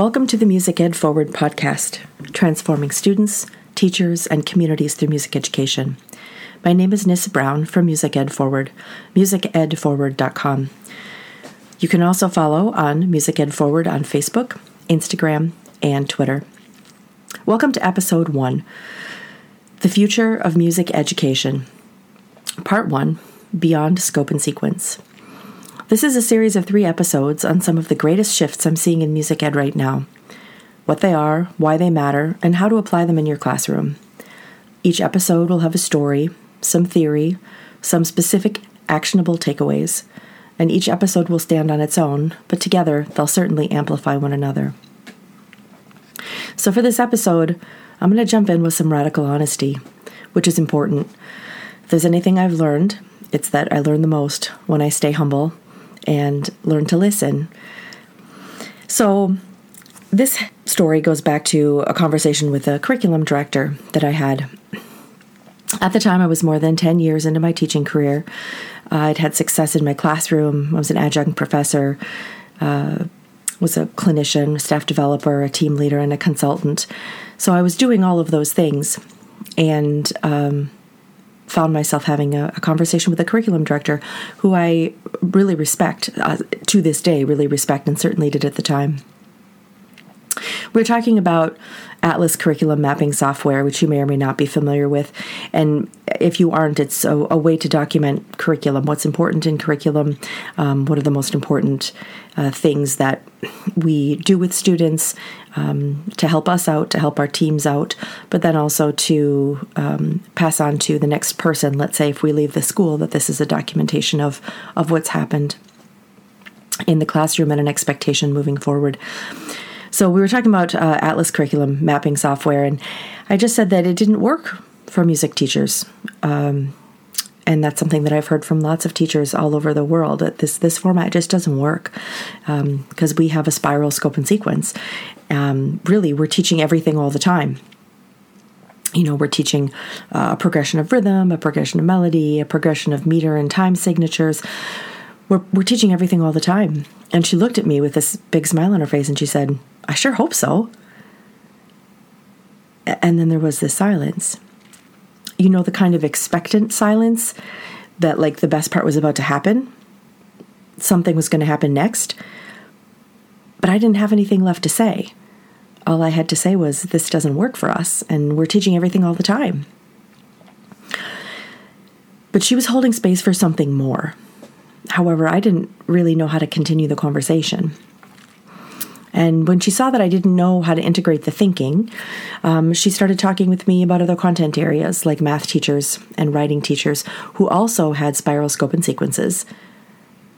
Welcome to the Music Ed Forward podcast, transforming students, teachers, and communities through music education. My name is Nissa Brown from Music Ed Forward, musicedforward.com. You can also follow on Music Ed Forward on Facebook, Instagram, and Twitter. Welcome to episode one The Future of Music Education, Part One Beyond Scope and Sequence. This is a series of three episodes on some of the greatest shifts I'm seeing in music ed right now what they are, why they matter, and how to apply them in your classroom. Each episode will have a story, some theory, some specific actionable takeaways, and each episode will stand on its own, but together they'll certainly amplify one another. So, for this episode, I'm going to jump in with some radical honesty, which is important. If there's anything I've learned, it's that I learn the most when I stay humble and learn to listen. So, this story goes back to a conversation with a curriculum director that I had. At the time, I was more than 10 years into my teaching career. I'd had success in my classroom. I was an adjunct professor, uh, was a clinician, staff developer, a team leader, and a consultant. So I was doing all of those things. And um, found myself having a, a, conversation with a curriculum director who I really respect uh, to this day, really respect, and certainly did at the time. We're talking about Atlas curriculum mapping software, which you may or may not be familiar with. And if you aren't, it's a, a way to document curriculum. What's important in curriculum? Um, what are the most important uh, things that we do with students um, to help us out, to help our teams out, but then also to um, pass on to the next person. Let's say if we leave the school, that this is a documentation of of what's happened in the classroom and an expectation moving forward. So we were talking about uh, Atlas curriculum mapping software, and I just said that it didn't work for music teachers. Um, and that's something that I've heard from lots of teachers all over the world. That this this format just doesn't work because um, we have a spiral scope and sequence. Um, really, we're teaching everything all the time. You know, we're teaching uh, a progression of rhythm, a progression of melody, a progression of meter and time signatures. We're, we're teaching everything all the time. And she looked at me with this big smile on her face and she said, I sure hope so. And then there was this silence. You know, the kind of expectant silence that, like, the best part was about to happen. Something was going to happen next. But I didn't have anything left to say. All I had to say was, this doesn't work for us, and we're teaching everything all the time. But she was holding space for something more. However, I didn't really know how to continue the conversation. And when she saw that I didn't know how to integrate the thinking, um, she started talking with me about other content areas like math teachers and writing teachers who also had spiral scope and sequences,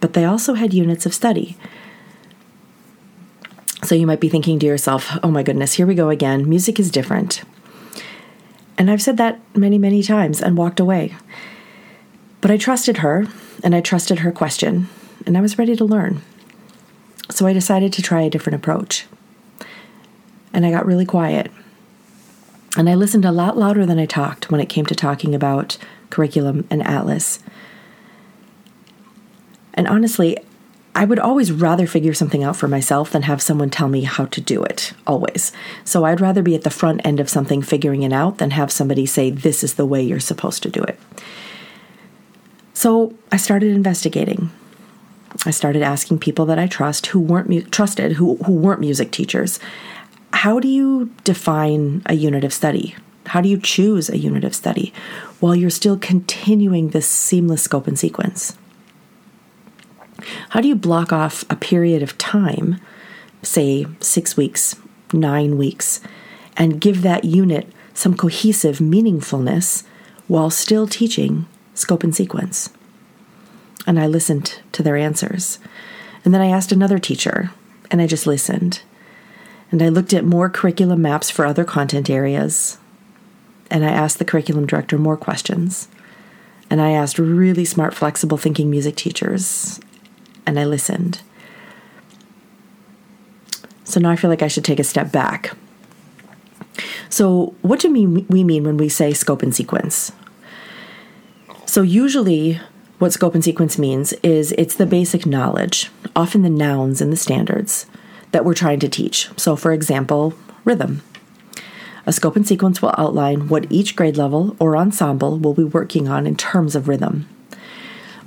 but they also had units of study. So you might be thinking to yourself, oh my goodness, here we go again. Music is different. And I've said that many, many times and walked away. But I trusted her and I trusted her question, and I was ready to learn. So I decided to try a different approach. And I got really quiet. And I listened a lot louder than I talked when it came to talking about curriculum and Atlas. And honestly, I would always rather figure something out for myself than have someone tell me how to do it, always. So I'd rather be at the front end of something figuring it out than have somebody say, this is the way you're supposed to do it. So I started investigating. I started asking people that I trust who weren't mu- trusted who who weren't music teachers. How do you define a unit of study? How do you choose a unit of study while you're still continuing this seamless scope and sequence? How do you block off a period of time, say 6 weeks, 9 weeks, and give that unit some cohesive meaningfulness while still teaching scope and sequence? and I listened to their answers. And then I asked another teacher, and I just listened. And I looked at more curriculum maps for other content areas. And I asked the curriculum director more questions. And I asked really smart, flexible thinking music teachers. And I listened. So now I feel like I should take a step back. So, what do we mean when we say scope and sequence? So, usually what scope and sequence means is it's the basic knowledge, often the nouns and the standards, that we're trying to teach. So, for example, rhythm. A scope and sequence will outline what each grade level or ensemble will be working on in terms of rhythm.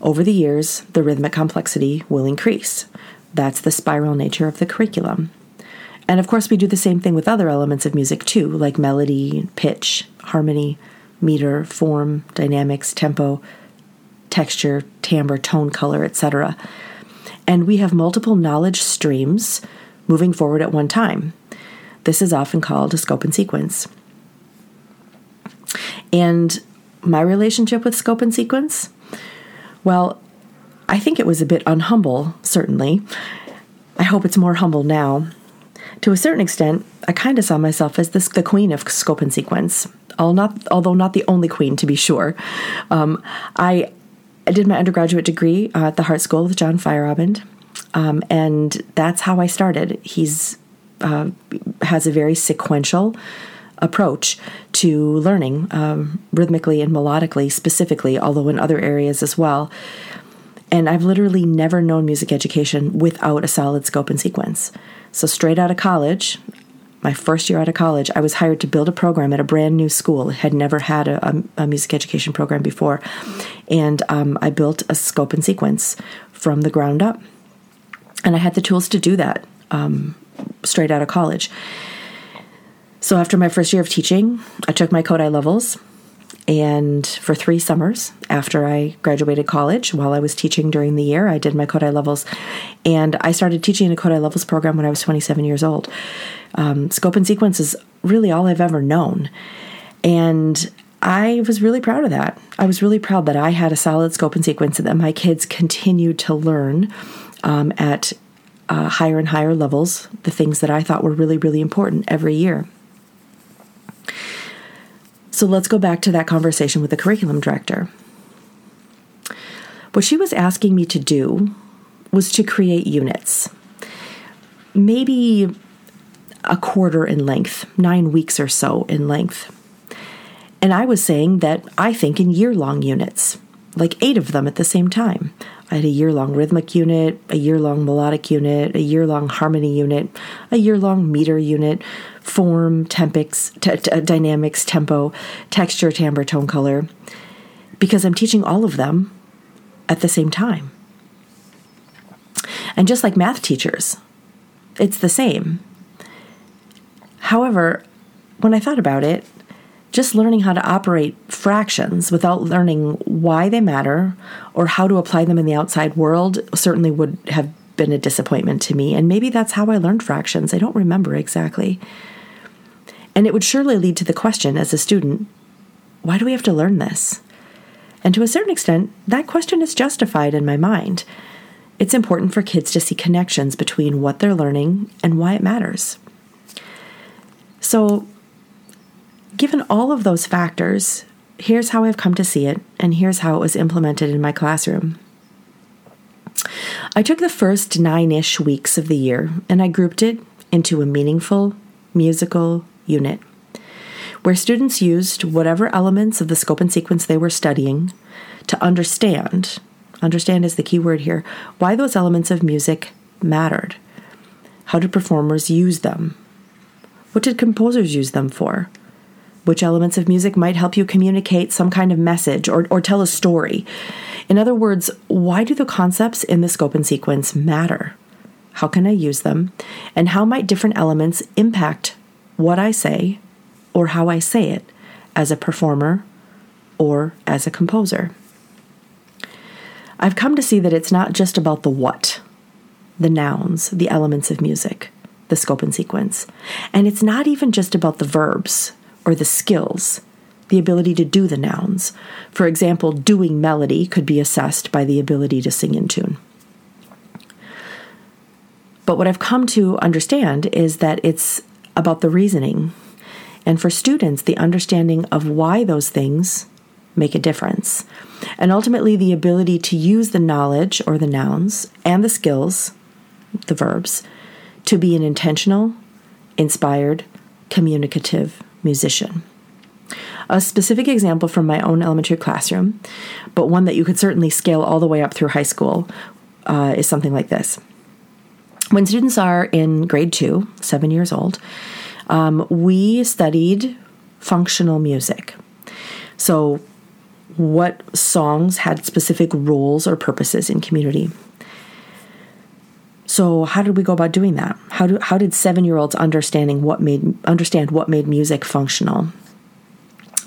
Over the years, the rhythmic complexity will increase. That's the spiral nature of the curriculum. And of course, we do the same thing with other elements of music too, like melody, pitch, harmony, meter, form, dynamics, tempo, texture, timbre, tone, color, etc. And we have multiple knowledge streams moving forward at one time. This is often called a scope and sequence. And my relationship with scope and sequence? Well, I think it was a bit unhumble, certainly. I hope it's more humble now. To a certain extent, I kind of saw myself as this, the queen of scope and sequence, not, although not the only queen, to be sure. Um, I, I, did my undergraduate degree uh, at the Hart School with John Feierabend, um, and that's how I started. He's uh, has a very sequential approach to learning um, rhythmically and melodically, specifically, although in other areas as well. And I've literally never known music education without a solid scope and sequence. So, straight out of college, my first year out of college, I was hired to build a program at a brand new school. It had never had a, a, music education program before. And um, I built a scope and sequence from the ground up. And I had the tools to do that um, straight out of college. So after my first year of teaching, I took my Kodály levels. And for three summers after I graduated college, while I was teaching during the year, I did my Kodály levels. And I started teaching a Kodály levels program when I was 27 years old. Um, scope and sequence is really all I've ever known. And I was really proud of that. I was really proud that I had a solid scope and sequence and that my kids continued to learn um, at uh, higher and higher levels the things that I thought were really, really important every year. So let's go back to that conversation with the curriculum director. What she was asking me to do was to create units, maybe a quarter in length, nine weeks or so in length. And I was saying that I think in year long units, like eight of them at the same time. I had a year long rhythmic unit, a year long melodic unit, a year long harmony unit, a year long meter unit, form, tempics, t- t- uh, dynamics, tempo, texture, timbre, tone, color, because I'm teaching all of them at the same time. And just like math teachers, it's the same. However, when I thought about it, just learning how to operate fractions without learning why they matter or how to apply them in the outside world certainly would have been a disappointment to me. And maybe that's how I learned fractions. I don't remember exactly. And it would surely lead to the question as a student why do we have to learn this? And to a certain extent, that question is justified in my mind. It's important for kids to see connections between what they're learning and why it matters. So, Given all of those factors, here's how I've come to see it, and here's how it was implemented in my classroom. I took the first nine ish weeks of the year and I grouped it into a meaningful musical unit where students used whatever elements of the scope and sequence they were studying to understand, understand is the key word here, why those elements of music mattered. How did performers use them? What did composers use them for? which elements of music might help you communicate some kind of message or, or tell a story. In other words, why do the concepts in the scope and sequence matter? How can I use them? And how might different elements impact what I say or how I say it as a performer or as a composer? I've come to see that it's not just about the what, the nouns, the elements of music, the scope and sequence. And it's not even just about the verbs, or the skills, the ability to do the nouns. For example, doing melody could be assessed by the ability to sing in tune. But what I've come to understand is that it's about the reasoning, and for students, the understanding of why those things make a difference. And ultimately, the ability to use the knowledge or the nouns and the skills, the verbs, to be an intentional, inspired, communicative musician. A specific example from my own elementary classroom, but one that you could certainly scale all the way up through high school, uh, is something like this. When students are in grade two, seven years old, um, we studied functional music. So, what songs had specific roles or purposes in community. So, how did we go about doing that? How do how did seven year olds understanding what made understand what made music functional?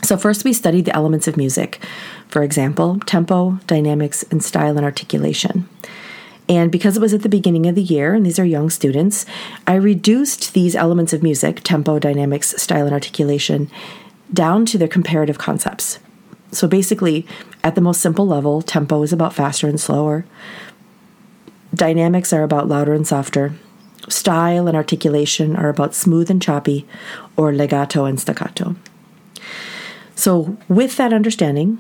So, first we studied the elements of music, for example, tempo, dynamics, and style and articulation. And because it was at the beginning of the year, and these are young students, I reduced these elements of music tempo, dynamics, style, and articulation down to their comparative concepts. So basically, at the most simple level, tempo is about faster and slower, dynamics are about louder and softer, style and articulation are about smooth and choppy, or legato and staccato. So, with that understanding,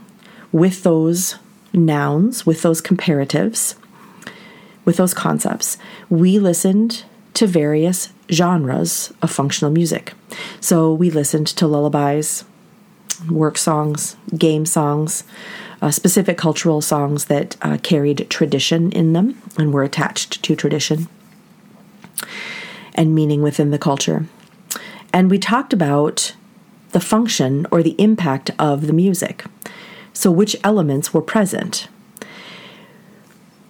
with those nouns, with those comparatives, with those concepts, we listened to various genres of functional music. So, we listened to lullabies, work songs, game songs, uh, specific cultural songs that uh, carried tradition in them and were attached to tradition and meaning within the culture. And we talked about the function or the impact of the music. So, which elements were present?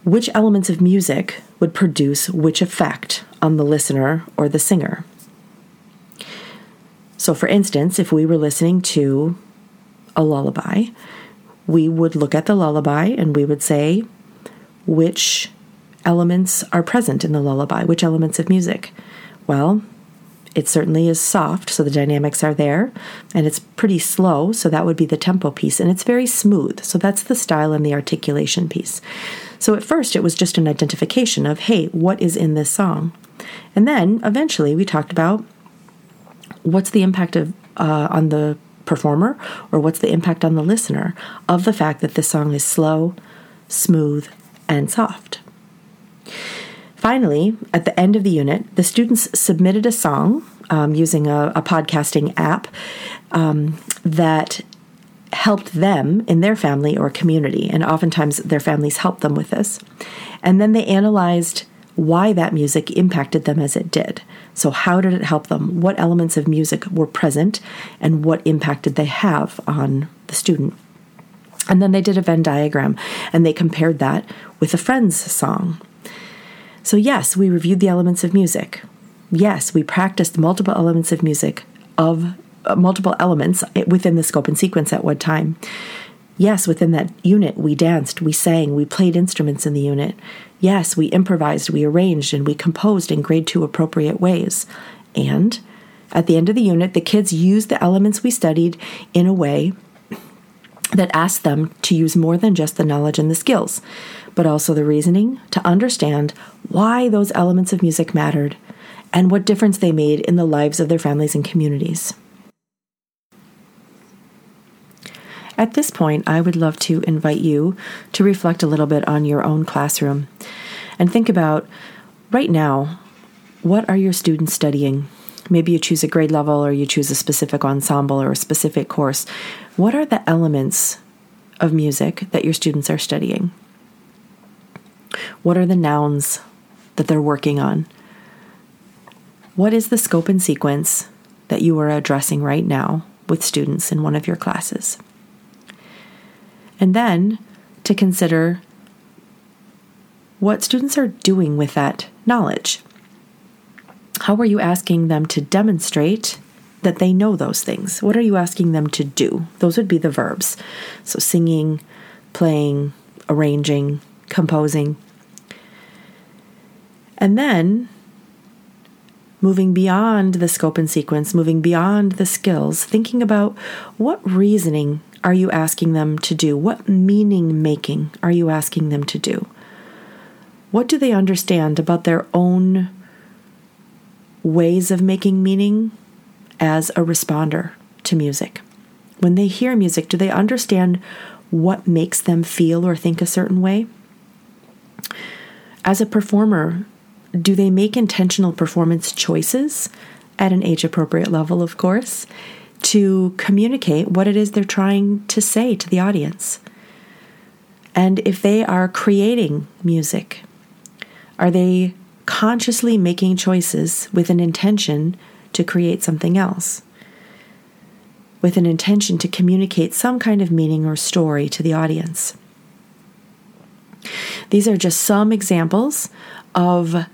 Which elements of music would produce which effect on the listener or the singer? So, for instance, if we were listening to a lullaby, we would look at the lullaby and we would say which elements are present in the lullaby, which elements of music. Well, it certainly is soft, so the dynamics are there, and it's pretty slow, so that would be the tempo piece, and it's very smooth, so that's the style and the articulation piece. So at first, it was just an identification of, hey, what is in this song? And then eventually, we talked about what's the impact of uh, on the performer, or what's the impact on the listener of the fact that this song is slow, smooth, and soft. Finally, at the end of the unit, the students submitted a song um, using a, a, podcasting app um, that helped them in their family or community, and oftentimes their families helped them with this. And then they analyzed why that music impacted them as it did. So, how did it help them? What elements of music were present, and what impact did they have on the student? And then they did a Venn diagram and they compared that with a friend's song. So, yes, we reviewed the elements of music. Yes, we practiced multiple elements of music, of uh, multiple elements within the scope and sequence at one time. Yes, within that unit, we danced, we sang, we played instruments in the unit. Yes, we improvised, we arranged, and we composed in grade two appropriate ways. And at the end of the unit, the kids used the elements we studied in a way that asked them to use more than just the knowledge and the skills but also the reasoning to understand why those elements of music mattered and what difference they made in the lives of their families and communities. At this point, I would love to invite you to reflect a little bit on your own classroom and think about right now what are your students studying? Maybe you choose a grade level or you choose a specific ensemble or a specific course. What are the elements of music that your students are studying? What are the nouns that they're working on? What is the scope and sequence that you are addressing right now with students in one of your classes? And then to consider what students are doing with that knowledge. How are you asking them to demonstrate that they know those things? What are you asking them to do? Those would be the verbs. So, singing, playing, arranging, composing. And then moving beyond the scope and sequence, moving beyond the skills, thinking about what reasoning are you asking them to do? What meaning making are you asking them to do? What do they understand about their own ways of making meaning as a responder to music? When they hear music, do they understand what makes them feel or think a certain way? As a performer, do they make intentional performance choices at an age appropriate level, of course, to communicate what it is they're trying to say to the audience? And if they are creating music, are they consciously making choices with an intention to create something else, with an intention to communicate some kind of meaning or story to the audience. These are just some examples of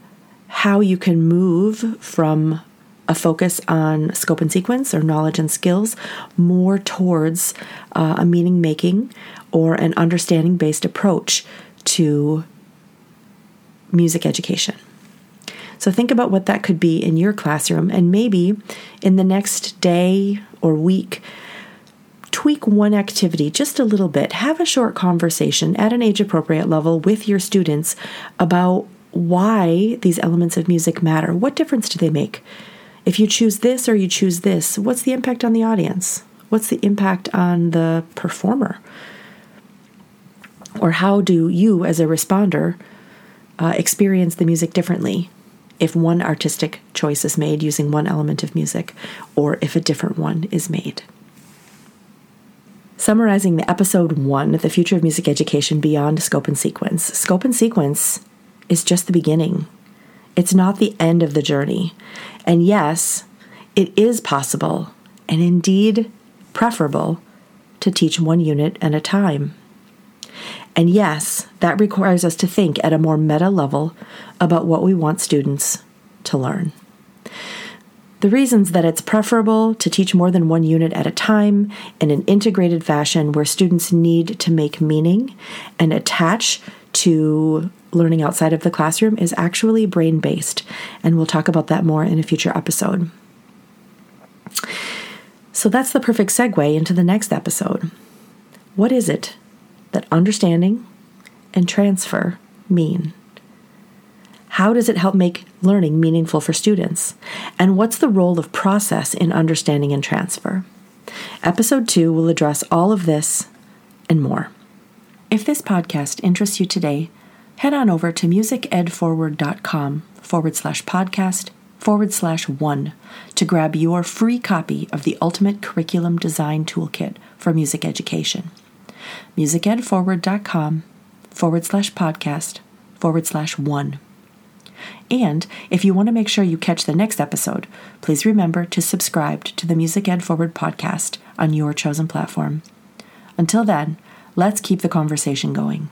how you can move from a focus on scope and sequence or knowledge and skills more towards uh, a meaning making or an understanding based approach to music education. So think about what that could be in your classroom, and maybe in the next day or week, tweak one activity just a little bit. Have a short conversation at an age appropriate level with your students about why these elements of music matter. What difference do they make? If you choose this or you choose this, what's the impact on the audience? What's the impact on the performer? Or how do you, as a responder, uh, experience the music differently if one artistic choice is made using one element of music or if a different one is made? Summarizing the episode one, The Future of Music Education Beyond Scope and Sequence. Scope and Sequence is just the beginning. It's not the end of the journey. And yes, it is possible and indeed preferable to teach one unit at a time. And yes, that requires us to think at a more meta level about what we want students to learn. The reasons that it's preferable to teach more than one unit at a time in an integrated fashion where students need to make meaning and attach to learning outside of the classroom is actually brain based, and we'll talk about that more in a future episode. So that's the perfect segue into the next episode. What is it that understanding and transfer mean? How does it help make learning meaningful for students? And what's the role of process in understanding and transfer? Episode 2 will address all of this and more. If this podcast interests you today, head on over to musicedforward.com forward slash podcast forward slash one to grab your free copy of the Ultimate Curriculum Design Toolkit for Music Education. musicedforward.com forward slash podcast forward slash one. And if you want to make sure you catch the next episode, please remember to subscribe to the Music Ed Forward podcast on your chosen platform. Until then, let's keep the conversation going.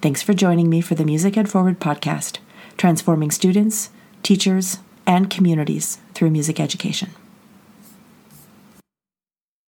Thanks for joining me for the Music Ed Forward podcast, transforming students, teachers, and communities through music education.